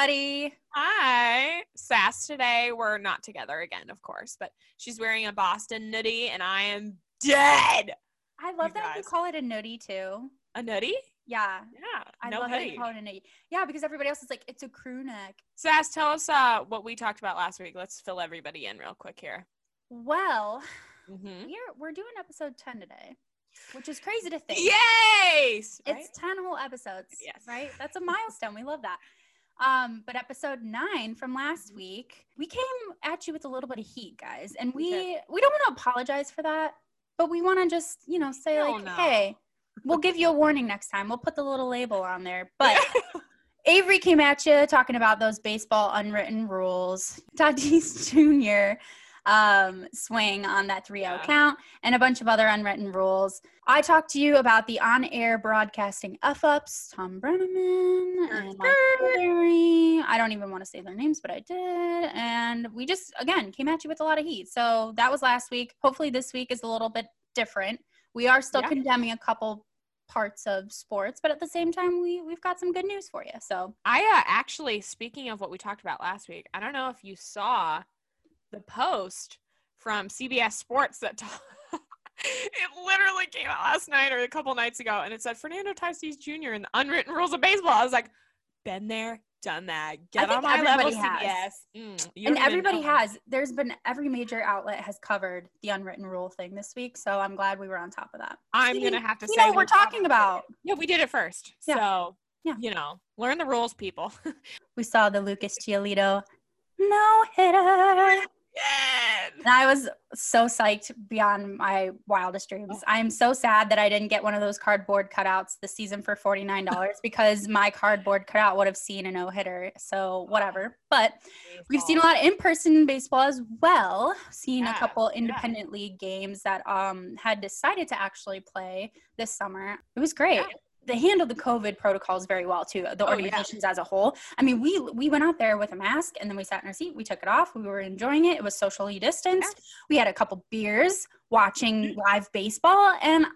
everybody. Hi. Sass today. We're not together again, of course, but she's wearing a Boston nutty and I am dead. I love You that you call it a nutty too. A nutty? Yeah. Yeah. I no love that you call it a nutty. Yeah, because everybody else is like, it's a crew neck. Sass, tell us uh, what we talked about last week. Let's fill everybody in real quick here. Well, Mm-hmm. we're we're doing episode 10 today, which is crazy to think. Yay! It's Right? 10 whole episodes. Yes. Right? That's a milestone. we love that. Um, but episode nine from last week, we came at you with a little bit of heat, guys. And We we we don't want to apologize for that, but we want to just, you know, say Hell like, no. hey, we'll give you a warning next time. We'll put the little label on there. But Avery came at you talking about those baseball unwritten rules. Tatis Jr. um, swing on that 3 0 Yeah. count and a bunch of other unwritten rules. I talked to you about the on air broadcasting F ups, Thom Brennaman and Berry. I don't even want to say their names, but I did. And we just, again, came at you with a lot of heat. So that was last week. Hopefully, this week is a little bit different. We are still Yeah. condemning a couple parts of sports, but at the same time, we we've got some good news for you. So I uh, actually, speaking of what we talked about last week, I don't know if you saw the post from CBS Sports that ta- it literally came out last night or a couple nights ago, and it said Fernando Tatis Jr. and the unwritten rules of baseball. I was like, been there, done that. Get think on my level, has. CBS. Mm, and everybody has. There's been every major outlet has covered the unwritten rule thing this week, so I'm glad we were on top of that. I'm See, gonna have to we say know we're talking about. Yeah, we did it first. Yeah. So Yeah. you know, learn the rules, people. We saw the Lucas Giolito no hitter. Yeah. And I was so psyched beyond my wildest dreams. I am so sad that I didn't get one of those cardboard cutouts this season for $49 because my cardboard cutout would have seen a no hitter. So, whatever. But we've seen a lot of in person baseball as well. Seen Yeah, a couple yeah. independent league games that um, had decided to actually play this summer. It was great. Yeah. They handled the COVID protocols very well too. The Oh, yeah. organizations as a whole. I mean, we we went out there with a mask and then we sat in our seat. We took it off. We were enjoying it. It was socially distanced. We had a couple beers, watching live baseball, and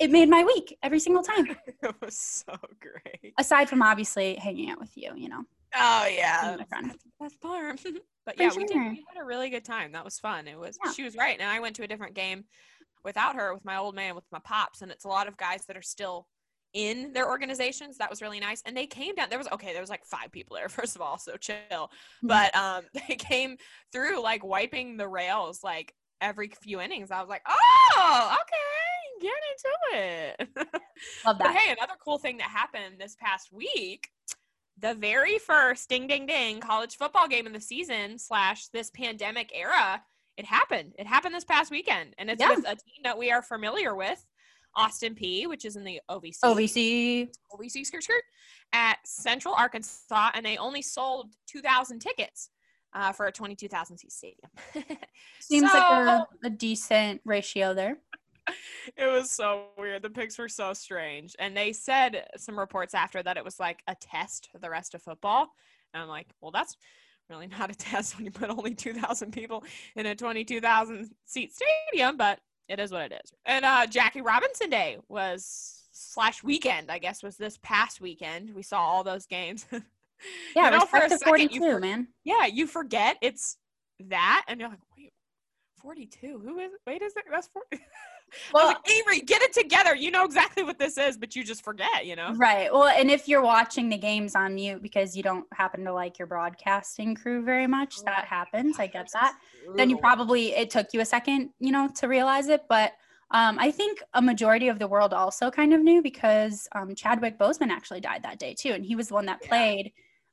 it made my week every single time. it was so great. Aside from obviously hanging out with you, you know. Oh yeah, that's the best part. but For yeah, we did. We had a really good time. That was fun. It was. Yeah. She was right, and I went to a different game without her, with my old man, with my pops, and it's a lot of guys that are still in their organizations. That was really nice, and they came down. There was okay. There was like five people there, first of all, so chill. But um, they came through like wiping the rails like every few innings. I was like, oh, okay, get into it. Love But that. hey, another cool thing that happened this past week, the very first ding ding ding college football game of the season slash this pandemic era, it happened. It happened this past weekend. And it's Yeah. with a team that we are familiar with, Austin Peay, which is in the OVC. OVC. OVC skirt skirt at Central Arkansas, and they only sold 2,000 tickets uh, for a 22,000 seat stadium. Seems like a, a decent ratio there. it was so weird. The pics were so strange. And they said some reports after that it was like a test for the rest of football. And I'm like, well, that's really not a test when you put only 2,000 people in a 22,000 seat stadium, but it is what it is. And uh, Jackie Robinson Day was slash weekend, I guess, was this past weekend. We saw all those games. Yeah, You know, for a second, you 42, for- man. yeah, you forget it's that, and you're like, wait, 42? Who is? Wait, is it? That's 40. I was Well, like, Avery, get it together. You know exactly what this is, but you just forget. You know? right. Well, and if you're watching the games on mute because you don't happen to like your broadcasting crew very much, that happens. I get that. Then you probably it took you a second, you know, to realize it, but um, I think a majority of the world also kind of knew because um, Chadwick Boseman actually died that day too, and he was the one that Yeah.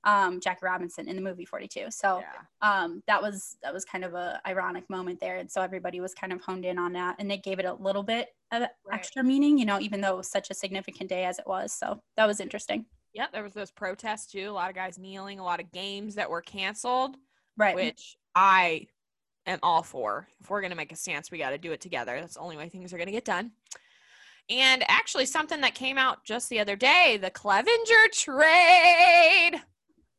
Um, Jackie Robinson in the movie 42. So Yeah. um, that was that was kind of a ironic moment there, and so everybody was kind of honed in on that, and they gave it a little bit of Right. extra meaning, you know, even though it was such a significant day as it was. So that was interesting, Yep, there was those protests too. A lot of guys kneeling. A lot of games that were canceled, right? which I am all for. If we're gonna make a stance, we got to do it together. That's the only way things are gonna get done. And actually, something that came out just the other day: the Clevenger trade.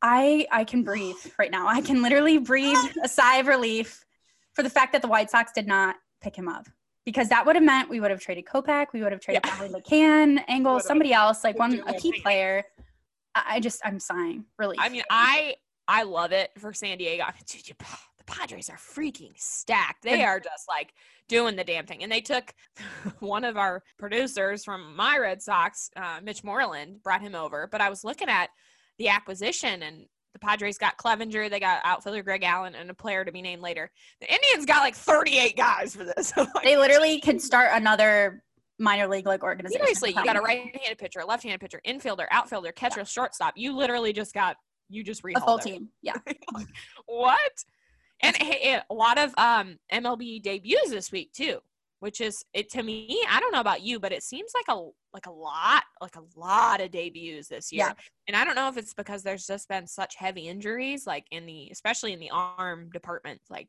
I I can breathe right now. I can literally breathe a sigh of relief for the fact that the White Sox did not pick him up. Because that would have meant we would have traded Kopech, we would have traded Yeah. probably McCann, Engel, somebody else, like one a key player. I I just I'm sighing. Really. I mean, I I love it for San Diego. I mean, dude, you, the Padres are freaking stacked. They are just like doing the damn thing. And they took one of our producers from my Red Sox, uh, Mitch Moreland, brought him over. But I was looking at the acquisition and the Padres got Clevenger, they got outfielder Greg Allen, and a player to be named later. The Indians got like 38 guys for this. like, they literally can start another minor league like organization. Seriously, you got a right-handed pitcher, a left-handed pitcher, infielder, outfielder, catcher, yeah. shortstop. You literally just got you just a full team. Yeah. what? And hey, a lot of um, MLB debuts this week too, which is it to me. I don't know about you, but it seems like a like a lot, like a lot of debuts this year. Yeah. And I don't know if it's because there's just been such heavy injuries, like in the especially in the arm department. Like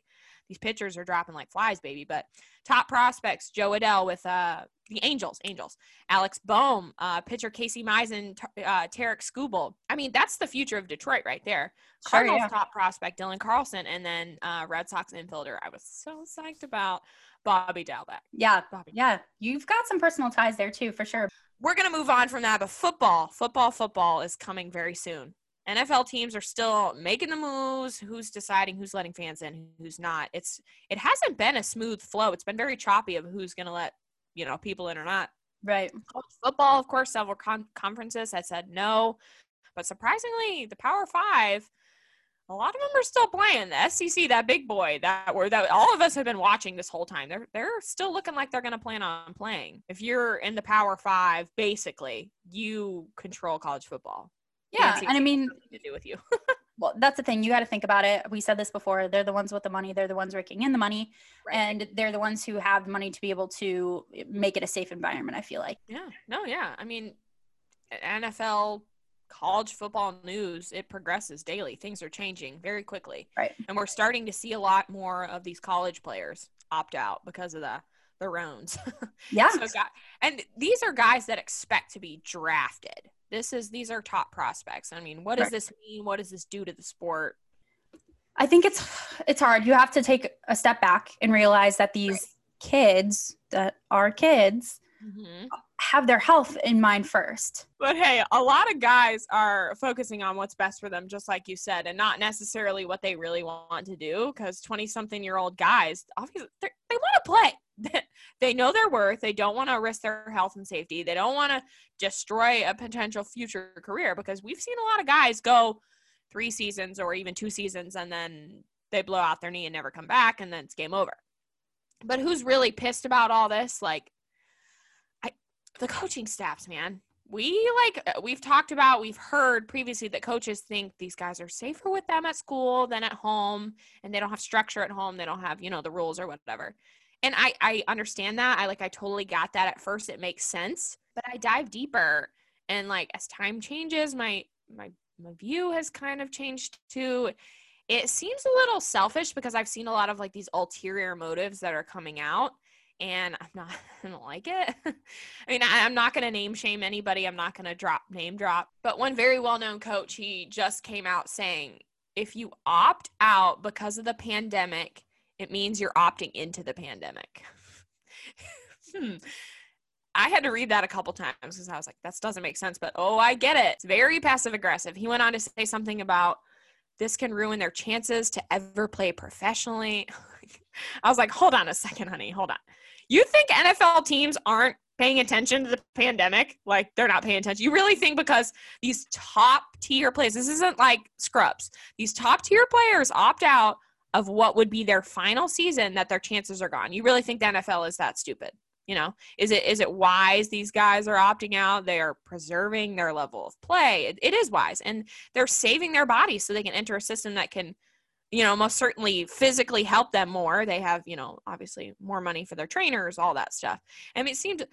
these pitchers are dropping like flies, baby. But top prospects: Jo Adell with uh, the Angels, Angels, Alec Bohm, uh, pitcher Casey Mize, uh, Tarik Skubal. I mean, that's the future of Detroit right there. Sure, yeah. top prospect Dylan Carlson, and then uh, Red Sox infielder. I was so psyched about Bobby Dalbec. Yeah, Bobby. yeah, you've got some personal ties there too, for sure. We're gonna move on from that, but football, football, football is coming very soon. NFL teams are still making the moves, who's deciding who's letting fans in, who's not. It's it hasn't been a smooth flow. It's been very choppy of who's going to let, you know, people in or not. Right. Football, of course, several con- conferences had said no, but surprisingly, the Power 5 a lot of them are still playing. The SEC, that big boy that were that all of us have been watching this whole time. They're they're still looking like they're going to plan on playing. If you're in the Power 5, basically, you control college football. Yeah, and I mean, to do with you. well, that's the thing. You got to think about it. We said this before. They're the ones with the money. They're the ones raking in the money, right. and they're the ones who have the money to be able to make it a safe environment. I feel like. Yeah. No. Yeah. I mean, NFL college football news it progresses daily things are changing very quickly right and we're starting to see a lot more of these college players opt out because of the the rounds yeah so, and these are guys that expect to be drafted this is these are top prospects. I mean, what does right. this mean? What does this do to the sport? I think it's it's hard. You have to take a step back and realize that these right. kids that are kids mm-hmm. have their health in mind first. But hey, a lot of guys are focusing on what's best for them, just like you said, and not necessarily what they really want to do. Because twenty-something-year-old guys, obviously, they want to play. they know their worth. They don't want to risk their health and safety. They don't want to destroy a potential future career because we've seen a lot of guys go three seasons or even two seasons and then they blow out their knee and never come back and then it's game over. But who's really pissed about all this? Like, the coaching staffs, man. We like uh, we've talked about, we've heard previously that coaches think these guys are safer with them at school than at home, and they don't have structure at home. They don't have you know the rules or whatever and I I understand that. I like I totally got that at first. It makes sense, but I dive deeper and like as time changes, my my my view has kind of changed too. It seems a little selfish because I've seen a lot of like these ulterior motives that are coming out and I'm not I don't like it. I mean, I, am not going to name shame anybody. I'm not going to drop name drop. But one very well known coach, he just came out saying, if you opt out because of the pandemic, it means you're opting into the pandemic. hmm. I had to read that a couple times because I was like, that doesn't make sense. But oh, I get it. It's very passive aggressive. He went on to say something about this can ruin their chances to ever play professionally. I was like, hold on a second, honey. Hold on. You think NFL teams aren't paying attention to the pandemic? Like they're not paying attention. You really think because these top tier players, this isn't like scrubs, these top tier players opt out of what would be their final season that their chances are gone. You really think the NFL is that stupid? You know, is it is it wise these guys are opting out? They are preserving their level of play. it, it is wise, and they're saving their bodies so they can enter a system that can, you know, most certainly physically help them more. They have, you know, obviously more money for their trainers, all that stuff. I mean, it seemed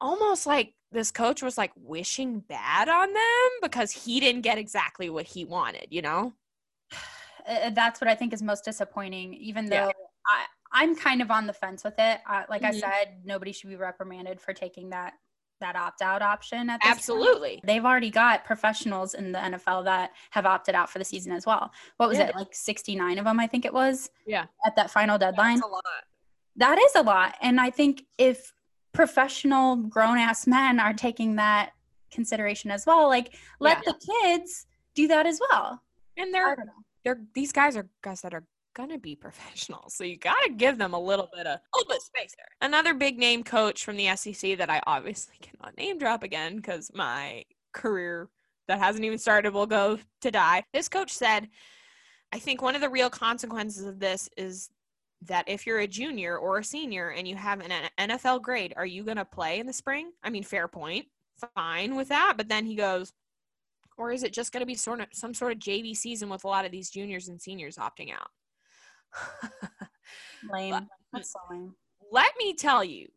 almost like this coach was like wishing bad on them because he didn't get exactly what he wanted. You know uh, that's what I think is most disappointing. Even though yeah. I, I'm kind of on the fence with it. Uh, like mm-hmm. I said, nobody should be reprimanded for taking that that opt out option. At Absolutely, point. they've already got professionals in the NFL that have opted out for the season as well. What was yeah. it like? Sixty nine of them, I think it was. Yeah, at that final deadline. That's a lot. That is a lot, and I think if professional grown ass men are taking that consideration as well. Like let Yeah. the kids do that as well. And I they're they're these guys are guys that are gonna be professional. So you gotta give them a little bit of a little bit space there. Another big name coach from the SEC that I obviously cannot name drop again because my career that hasn't even started will go to die. This coach said, I think one of the real consequences of this is that if you're a junior or a senior and you have an NFL grade, are you gonna play in the spring? I mean, fair point. Fine with that. But then he goes, or is it just going to be sort of some sort of JV season with a lot of these juniors and seniors opting out? Lame. That's so lame. Let me tell you,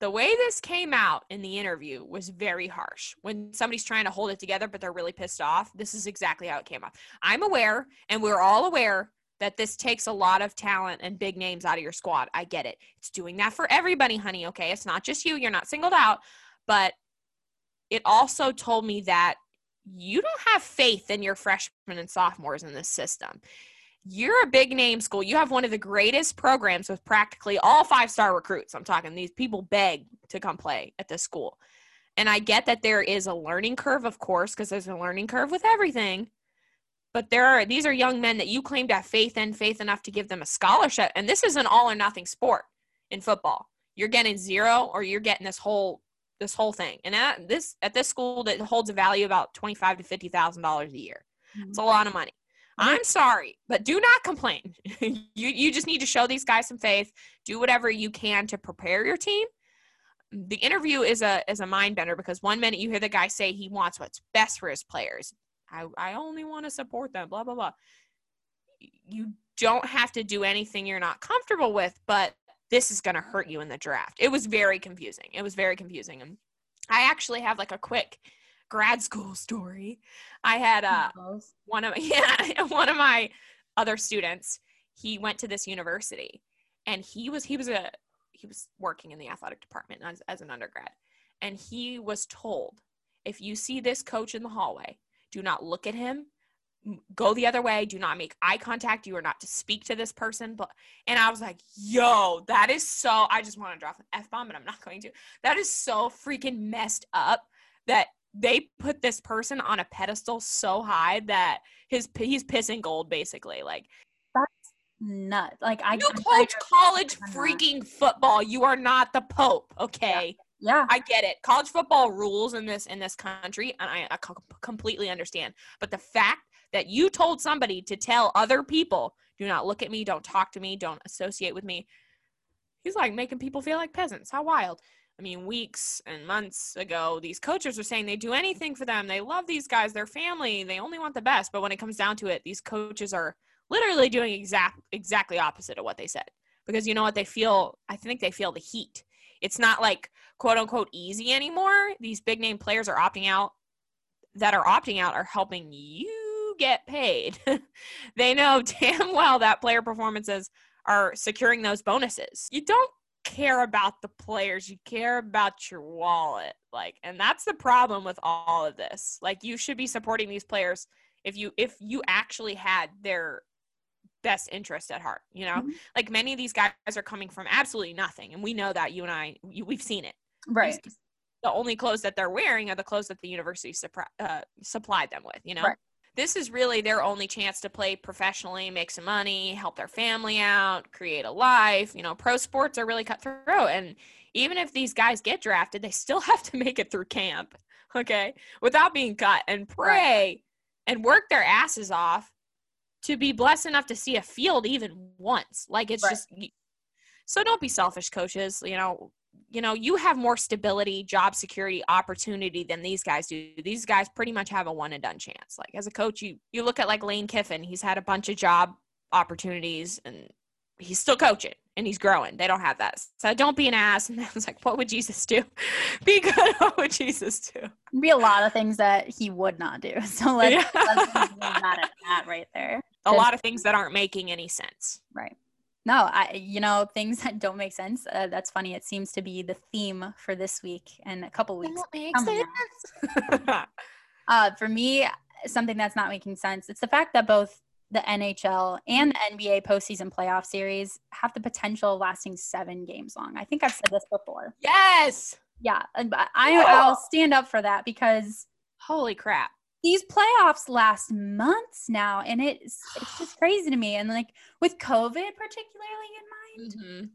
the way this came out in the interview was very harsh. When somebody's trying to hold it together, but they're really pissed off, this is exactly how it came off. I'm aware, and we're all aware that this takes a lot of talent and big names out of your squad. I get it. It's doing that for everybody, honey. Okay. It's not just you. You're not singled out. But it also told me that you don't have faith in your freshmen and sophomores in this system. You're a big name school. You have one of the greatest programs with practically all five star recruits. I'm talking these people beg to come play at this school. And I get that there is a learning curve, of course, because there's a learning curve with everything. But there are these are young men that you claim to have faith in, faith enough to give them a scholarship. And this is an all or nothing sport in football. You're getting zero or you're getting this whole this whole thing. And at this at this school that holds a value about twenty five to fifty thousand dollars a year. It's a mm-hmm. lot of money. I'm sorry, but do not complain. you you just need to show these guys some faith. Do whatever you can to prepare your team. The interview is a is a mind bender because one minute you hear the guy say he wants what's best for his players. I, I only want to support them, blah blah blah. You don't have to do anything you're not comfortable with, but this is going to hurt you in the draft. It was very confusing. It was very confusing. And I actually have like a quick grad school story. I had uh one of yeah, one of my other students, he went to this university and he was he was a he was working in the athletic department as, as an undergrad. And he was told, if you see this coach in the hallway, do not look at him. Go the other way. Do not make eye contact. You are not to speak to this person. But and I was like, "Yo, that is so." I just want to drop an f bomb, but I'm not going to. That is so freaking messed up that they put this person on a pedestal so high that his he's pissing gold basically. Like that's Nut. Like I you coach college not. freaking football. You are not the pope, okay? Yeah. I get it. College football rules in this in this country, and I, I completely understand. But the fact that you told somebody to tell other people, "Do not look at me, don't talk to me, don't associate with me," he's like making people feel like peasants. How wild! I mean, weeks and months ago, these coaches were saying they do anything for them. They love these guys, their family. They only want the best. But when it comes down to it, these coaches are literally doing exact exactly opposite of what they said. Because you know what they feel? I think they feel the heat. It's not like quote unquote easy anymore. These big name players are opting out that are opting out are helping you get paid. they know damn well that player performances are securing those bonuses. You don't care about the players, you care about your wallet. Like and that's the problem with all of this. Like you should be supporting these players if you if you actually had their best interest at heart, you know? Mhm. Like many of these guys are coming from absolutely nothing and we know that you and I you, we've seen it Right. the only clothes that they're wearing are the clothes that the university suppri- uh, supplied them with you know Right. This is really their only chance to play professionally make some money help their family out create a life. You know pro sports are really cutthroat. And even if these guys get drafted they still have to make it through camp okay? Without being cut. And pray and work their asses off to be blessed enough to see a field even once. Like it's Right. just so don't be selfish coaches. You know you know you have more stability job security opportunity than these guys do. These guys pretty much have a one and done chance. Like as a coach you you look at like lane kiffin. He's had a bunch of job opportunities and he's still coaching and he's growing. They don't have that. So don't be an ass. And i was like what would jesus do? Be good what would jesus do? Be a lot of things that he would not do. So let's, Yeah. let's be really mad at that right there. a lot of things that aren't making any sense. Right. No, I you know things that don't make sense. Uh, that's funny. It seems to be the theme for this week and a couple weeks. coming now. Uh, for me, something that's not making sense. It's the fact that both the NHL and the NBA postseason playoff series have the potential of lasting seven games long. I think I've said this before. yes Yeah, and I, I'll stand up for that because Holy crap. These playoffs last months now, and it's it's just crazy to me. And like with COVID particularly in mind, Mhm.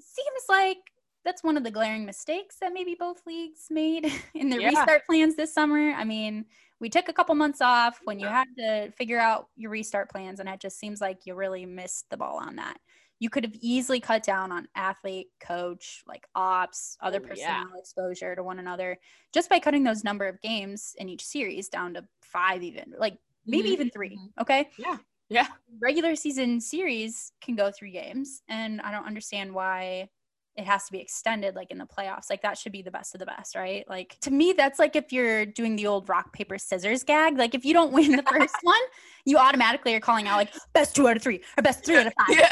seems like that's one of the glaring mistakes that maybe both leagues made in their Yeah. restart plans this summer. I mean, we took a couple months off when you had to figure out your restart plans, and it just seems like you really missed the ball on that. You could have easily cut down on athlete, coach, like ops, other Oh, yeah. personnel exposure to one another just by cutting those number of games in each series down to five, even like maybe Mhm. even 3 Mhm. Okay Yeah. Yeah. Regular season series can go three games and i don't understand why it has to be extended like in the playoffs like that should be the best of the best right like to me that's like if you're doing the old rock paper scissors gag like if you don't win the first one you automatically are calling out like best two out of three or best three out of five Yeah.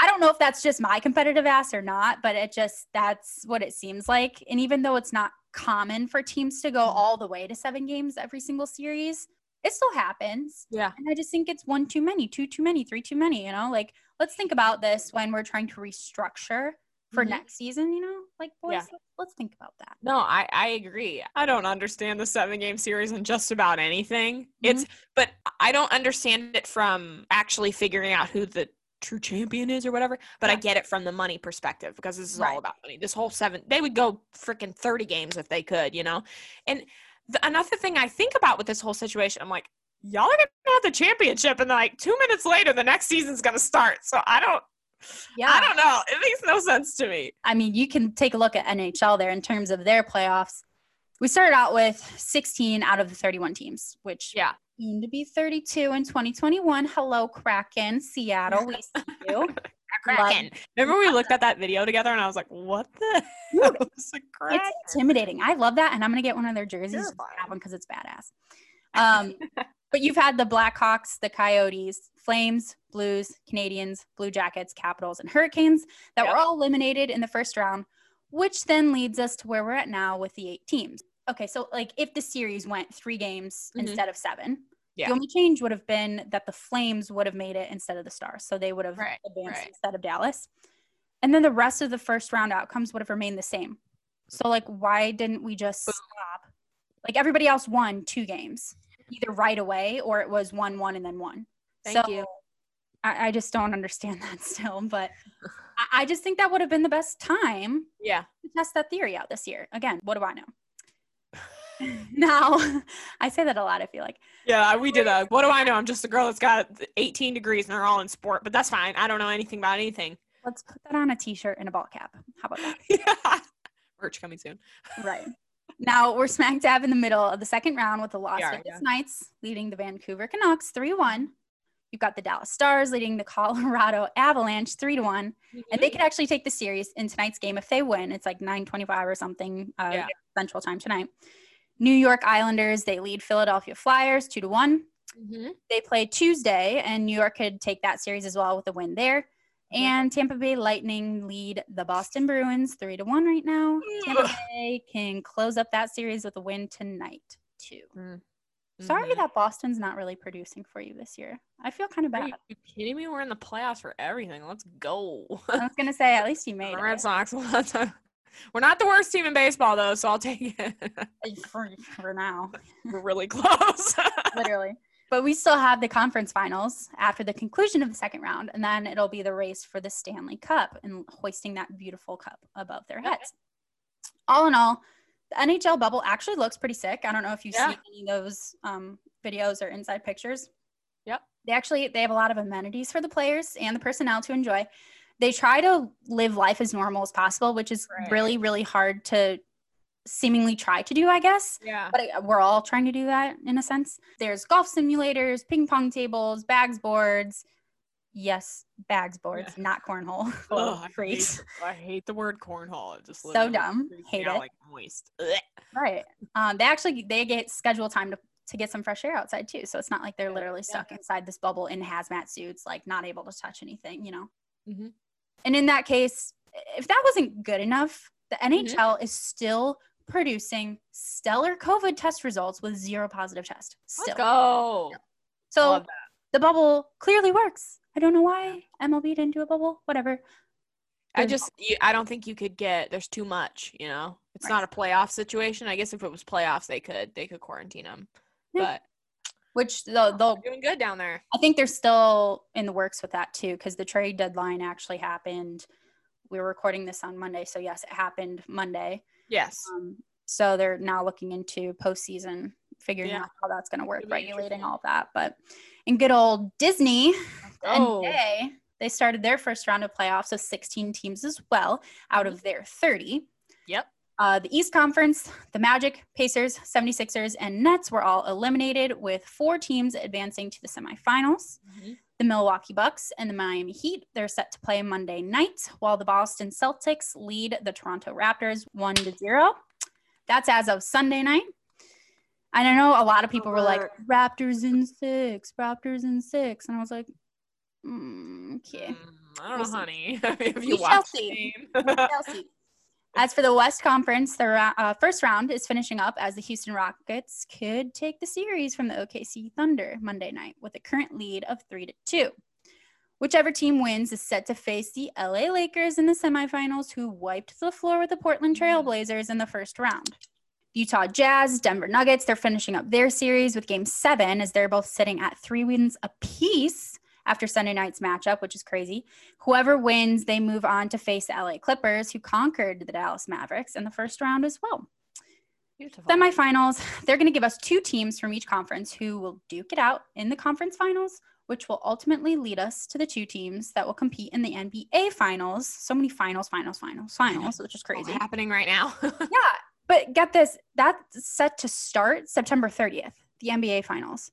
I don't know if that's just my competitive ass or not, but it just that's what it seems like. And even though it's not common for teams to go all the way to seven games every single series, it still happens. yeah. And I just think it's one too many, two too many, three too many, you know? Like let's think about this when we're trying to restructure for Mhm. next season, you know? Like boys, Yeah. let's, think about that. No, I, I agree. I don't understand the seven game series in just about anything. It's but I don't understand it from actually figuring out who the true champion is or whatever. But I get it from the money perspective because this is Right. all about money. This whole seven they would go freaking 30 games if they could, you know? And the, another thing I think about with this whole situation, I'm like, y'all are gonna have the championship and then like two minutes later the next season's gonna start. So I don't Yeah. I don't know. It makes no sense to me. I mean, you can take a look at NHL there in terms of their playoffs. We started out with 16 out of the 31 teams, which Yeah. soon to be 32 in 2021. Hello, Kraken, Seattle. We see you. Kraken. Remember we looked at that video together and I was like, what the Dude, hell is a Kraken? It's intimidating. I love that, and I'm gonna get one of their jerseys. Have one because it's badass. Um, but you've had the Blackhawks, the Coyotes, Flames, Blues, Canadiens, Blue Jackets, Capitals, and Hurricanes that Yep. were all eliminated in the first round, which then leads us to where we're at now with the eight teams. Okay, so like if the series went three games Mhm. instead of seven, Yeah. the only change would have been that the Flames would have made it instead of the Stars, so they would have Right, advanced right. instead of Dallas. And then the rest of the first round outcomes would have remained the same. So like why didn't we just stop? Like everybody else won two games, either right away or it was one one and then one. Thank so you. I, I just don't understand that still, but I, I just think that would have been the best time Yeah. to test that theory out this year. Again, what do I know? now I say that a lot, I feel like. Yeah, we did a what do I know? I'm just a girl that's got 18 degrees and they're all in sport, but that's fine. I don't know anything about anything. Let's put that on a t-shirt and a ball cap. How about that? yeah. Merch coming soon. Right. Now we're smack dab in the middle of the second round with the Las are, Vegas yeah. Knights leading the Vancouver Canucks 3 1. You've got the Dallas Stars leading the Colorado Avalanche 3 to 1. And they could actually take the series in tonight's game if they win. It's like 925 or something uh, Yeah. Central Time tonight. New York Islanders, they lead Philadelphia Flyers 2 to 1. Mhm. They play Tuesday, and New York could take that series as well with a win there. And Tampa Bay Lightning lead the Boston Bruins three to one right now. Tampa Bay can close up that series with a win tonight too. Mm. Sorry that Boston's not really producing for you this year. I feel kind of Are bad. you, you kidding me? We're in the playoffs for everything. Let's go. I was gonna say at least you made The Red it Sox. We're not the worst team in baseball though, so I'll take it. for, for now, We're really close. literally. But we still have the conference finals after the conclusion of the second round, and then it'll be the race for the Stanley Cup and hoisting that beautiful cup above their heads. All in all, the NHL bubble actually looks pretty sick. I don't know if you've Yeah. seen any of those um, videos or inside pictures. Yep. They actually they have a lot of amenities for the players and the personnel to enjoy. They try to live life as normal as possible, which is Right. really really hard to seemingly try to do, I guess yeah. but I- we're all trying to do that in a sense. There's golf simulators, ping pong tables, bags boards. Yes, bags boards, not cornhole. Oh, I, hate. I hate the word cornhole. It just looks So dumb. Hate out, it. Like moist. Right. Um, they actually they get scheduled time to to get some fresh air outside too. So it's not like they're Yeah, literally yeah. stuck inside this bubble in hazmat suits, like not able to touch anything, you know. Mhm. And in that case, if that wasn't good enough, the Mm-hmm. NHL is still producing stellar COVID test results with zero positive test. Still. Let's go. So the bubble clearly works. I don't know why MLB didn't do a bubble. Whatever. I just, you, I don't think you could get. There's too much. You know, it's not a playoff situation. I guess if it was playoffs, they could, they could quarantine them. Yeah. But which they'll, they'll they're doing good down there. I think they're still in the works with that too, because the trade deadline actually happened. We were recording this on Monday, so yes, it happened Monday. Yes. Um, so they're now looking into postseason, figuring Yeah. out how that's going to work, regulating all of that. But in good old Disney, Oh. NBA, they started their first round of playoffs with 16 teams as well, out of their 30. Yep. Uh, the East Conference, the Magic, Pacers, 76ers, and Nets were all eliminated, with four teams advancing to the semifinals. The Milwaukee Bucks and the Miami Heat, they're set to play Monday night, while the Boston Celtics lead the Toronto Raptors 1 to 0. That's as of Sunday night. And I know a lot of people were like, Raptors in six, Raptors in six. And I was like, mm, okay. Mm, I don't know, honey. if We you shall watch the see. game. We'll see. As for the West Conference, the uh, first round is finishing up as the Houston Rockets could take the series from the OKC Thunder Monday night with a current lead of three to two. Whichever team wins is set to face the LA Lakers in the semifinals, who wiped the floor with the Portland Trailblazers in the first round. Utah Jazz, Denver Nuggets, they're finishing up their series with game seven as they're both sitting at three wins apiece after Sunday night's matchup, which is crazy. Whoever wins, they move on to face the LA Clippers, who conquered the Dallas Mavericks in the first round as well. Beautiful. Semifinals, they're going to give us two teams from each conference who will duke it out in the conference finals, which will ultimately lead us to the two teams that will compete in the NBA finals. So many finals, finals, finals, finals, which is All crazy. happening right now. Yeah, but get this, that's set to start September 30th, the NBA finals.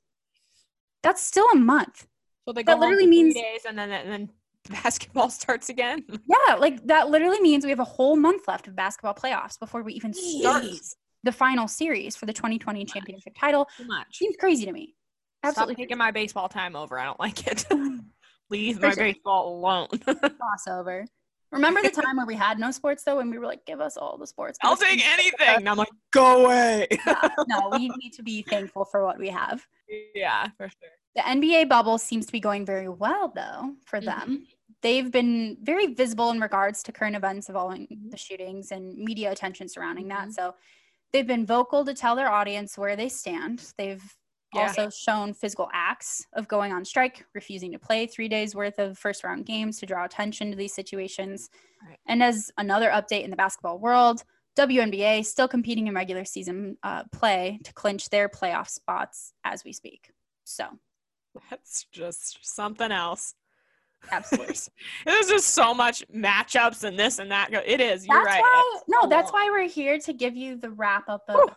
That's still a month. So they That literally means- days and then and then basketball starts again. Yeah, like that literally means we have a whole month left of basketball playoffs before we even start the final series for the 2020 championship title. Too much. Seems crazy to me. Absolutely Stop taking my baseball time over. I don't like it. Leave For my sure. baseball alone. crossover. Remember the time where we had no sports though, and we were like, "Give us all the sports." I'll take anything. And I'm like, go away. Yeah, no, we need to be thankful for what we have. yeah, for sure. The NBA bubble seems to be going very well though for Mm-hmm. them. They've been very visible in regards to current events involving Mhm. the shootings and media attention surrounding that. Mhm. So they've been vocal to tell their audience where they stand. They've Yeah. also shown physical acts of going on strike, refusing to play three days worth of first round games to draw attention to these situations. Right. And as another update in the basketball world, WNBA still competing in regular season uh, play to clinch their playoff spots as we speak. So, That's just something else. absolutely. There's, just so much matchups and this and that. It is. You're that's right. why no so that's long. why we're here to give you the wrap up of all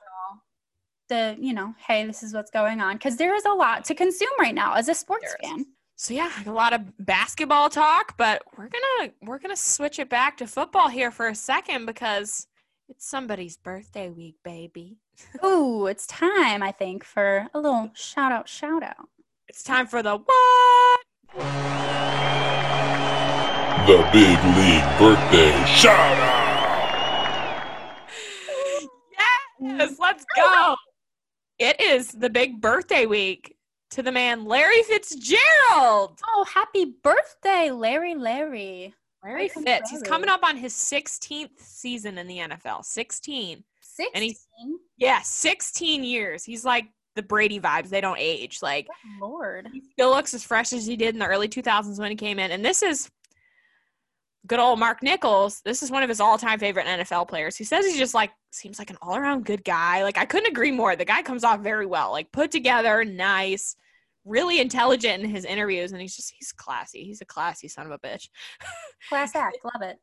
the you know hey this is what's going on because there is a lot to consume right now as a sports fan So yeah, a lot of basketball talk, but we're gonna we're gonna switch it back to football here for a second because it's somebody's birthday week, baby. Ooh, it's time i think for a little shout out shout out It's time for the what? The Big League Birthday Shout Out! Yes, let's go. It is the big birthday week to the man Larry Fitzgerald. oh happy birthday larry larry Larry Welcome, Fitz. He's coming up on his 16th season in the NFL. 16. 16 And he's- Yeah, 16 years. He's like the Brady vibes. They don't age. Like Good lord he still looks as fresh as he did in the early 2000s when he came in. And this is good old Mark Nichols. This is one of his all-time favorite NFL players. He says he's just like seems like an all-around good guy. Like I couldn't agree more. The guy comes off very well. Like put together, nice, really intelligent in his interviews and he's just he's classy. He's a classy son of a bitch. class act love it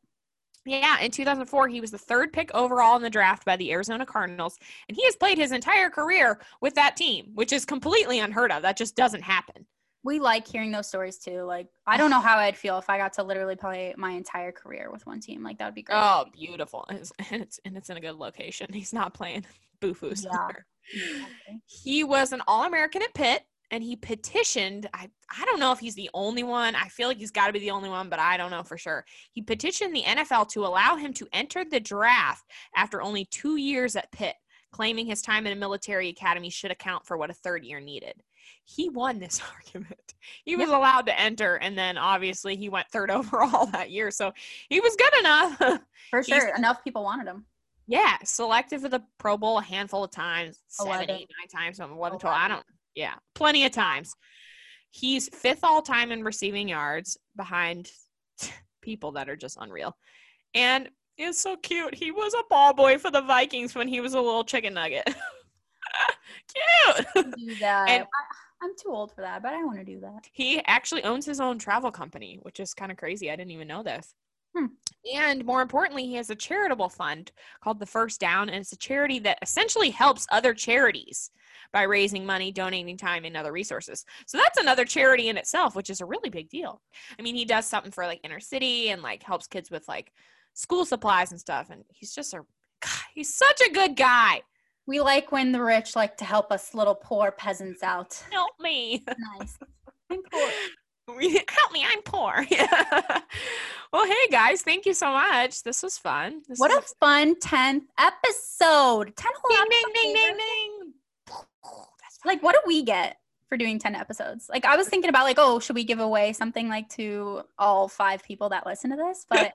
Yeah, in 2004, he was the third pick overall in the draft by the Arizona Cardinals, and he has played his entire career with that team, which is completely unheard of. That just doesn't happen. we like hearing those stories too like i don't know how i'd feel if i got to literally play my entire career with one team like that would be great Oh, beautiful. And it's, and it's and it's in a good location. He's not playing boo-foo Yeah. Exactly. He was an All-American at Pitt, and he petitioned. I I don't know if he's the only one. I feel like he's got to be the only one, but I don't know for sure. He petitioned the NFL to allow him to enter the draft after only two years at Pitt, claiming his time in a military academy should account for what a third year needed. he won this argument. He was allowed to enter, and then obviously he went third overall that year, so he was good enough. For He's- sure. Enough people wanted him. yeah, selected for the Pro Bowl a handful of times, seven, Eleven. eight, nine times, something, 11, 12. I don't, yeah, plenty of times. He's fifth all time in receiving yards behind people that are just unreal. And it's so cute. He was a ball boy for the Vikings when he was a little chicken nugget. cute. Do that. And- I, I'm too old for that, but I want to do that. He actually owns his own travel company, which is kind of crazy. I didn't even know this. Hmm. And more importantly, he has a charitable fund called the First Down, and it's a charity that essentially helps other charities by raising money, donating time, and other resources. So that's another charity in itself, which is a really big deal. I mean, he does something for like inner city and like helps kids with like school supplies and stuff. And he's just a God, he's such a good guy. We like when the rich like to help us little poor peasants out. Help me. Nice. We- help me i'm poor yeah. well hey guys thank you so much this was fun this What a fun 10th episode. 10 whole ding ding ding ding ding Like, what do we get for doing 10 episodes? Like, I was thinking about, like, oh, should we give away something like to all five people that listen to this? But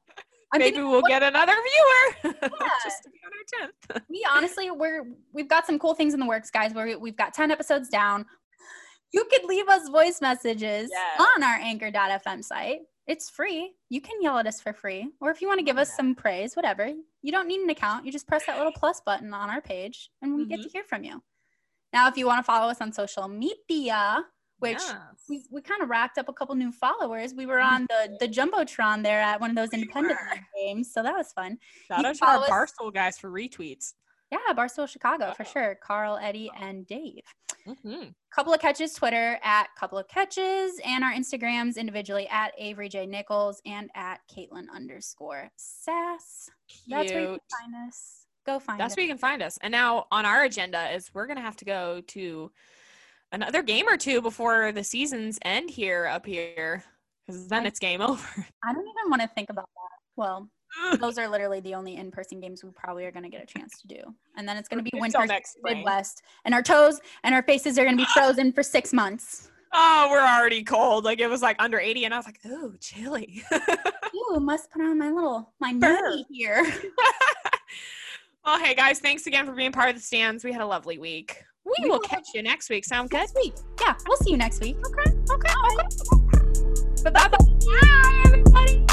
I'm maybe thinking, we'll what- get another viewer Yeah. just to be on our 10th we honestly we're we've got some cool things in the works guys where we've got 10 episodes down you could leave us voice messages Yes. on our anchor.fm site it's free you can yell at us for free or if you want to give us Yeah. some praise whatever you don't need an account you just press that little plus button on our page and we get Mhm. to hear from you now if you want to follow us on social media which Yes. we, we kind of racked up a couple new followers we were on the the jumbotron there at one of those We independent were. games so that was fun shout out to our barstool guys for retweets yeah, Barstool Chicago for sure. Carl, Eddie, and Dave. Mhm. Couple of catches Twitter at couple of catches, and our Instagrams individually at Avery J Nichols and at Caitlin underscore Sass. That's where you can find us. Go find that's us. where you can find us and now on our agenda is we're gonna have to go to another game or two before the seasons end here up here because then I- it's game over I don't even want to think about that. Well, those are literally the only in-person games we probably are going to get a chance to do, and then it's going to be winter next spring. Midwest, and our toes and our faces are going to be frozen for six months. Oh, we're already cold. Like it was like under 80, and I was like, oh, chilly. Ooh, must put on my little my knee here. well, hey guys, thanks again for being part of the stands. We had a lovely week. We We will catch you next week. Sound good? next week. Yeah, we'll see you next week. Okay. Okay. Okay. Bye bye. Bye, everybody.